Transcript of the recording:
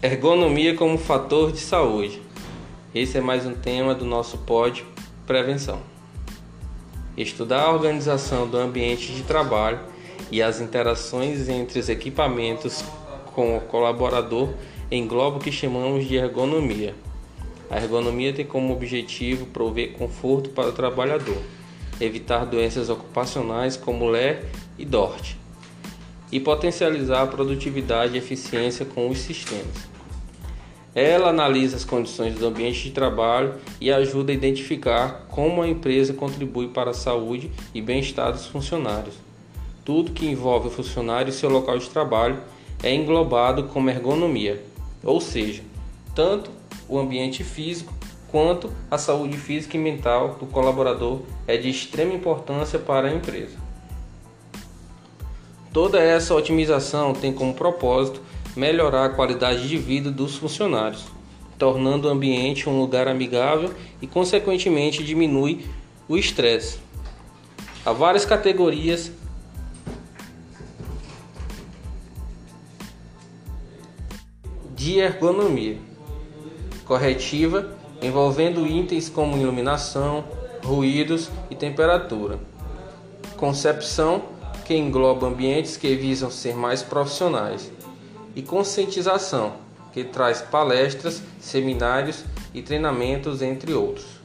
Ergonomia como fator de saúde. Esse é mais um tema do nosso pod Prevenção. Estudar a organização do ambiente de trabalho e as interações entre os equipamentos com o colaborador engloba o que chamamos de ergonomia. A ergonomia tem como objetivo prover conforto para o trabalhador, evitar doenças ocupacionais como LER e DORT e potencializar a produtividade e eficiência com os sistemas. Ela analisa as condições do ambiente de trabalho e ajuda a identificar como a empresa contribui para a saúde e bem-estar dos funcionários. Tudo que envolve o funcionário e seu local de trabalho é englobado como ergonomia, ou seja, tanto o ambiente físico quanto a saúde física e mental do colaborador é de extrema importância para a empresa. Toda essa otimização tem como propósito melhorar a qualidade de vida dos funcionários, tornando o ambiente um lugar amigável e, consequentemente, diminui o estresse. Há várias categorias de ergonomia corretiva, envolvendo itens como iluminação, ruídos e temperatura. Concepção que engloba ambientes que visam ser mais profissionais, e conscientização, que traz palestras, seminários e treinamentos, entre outros.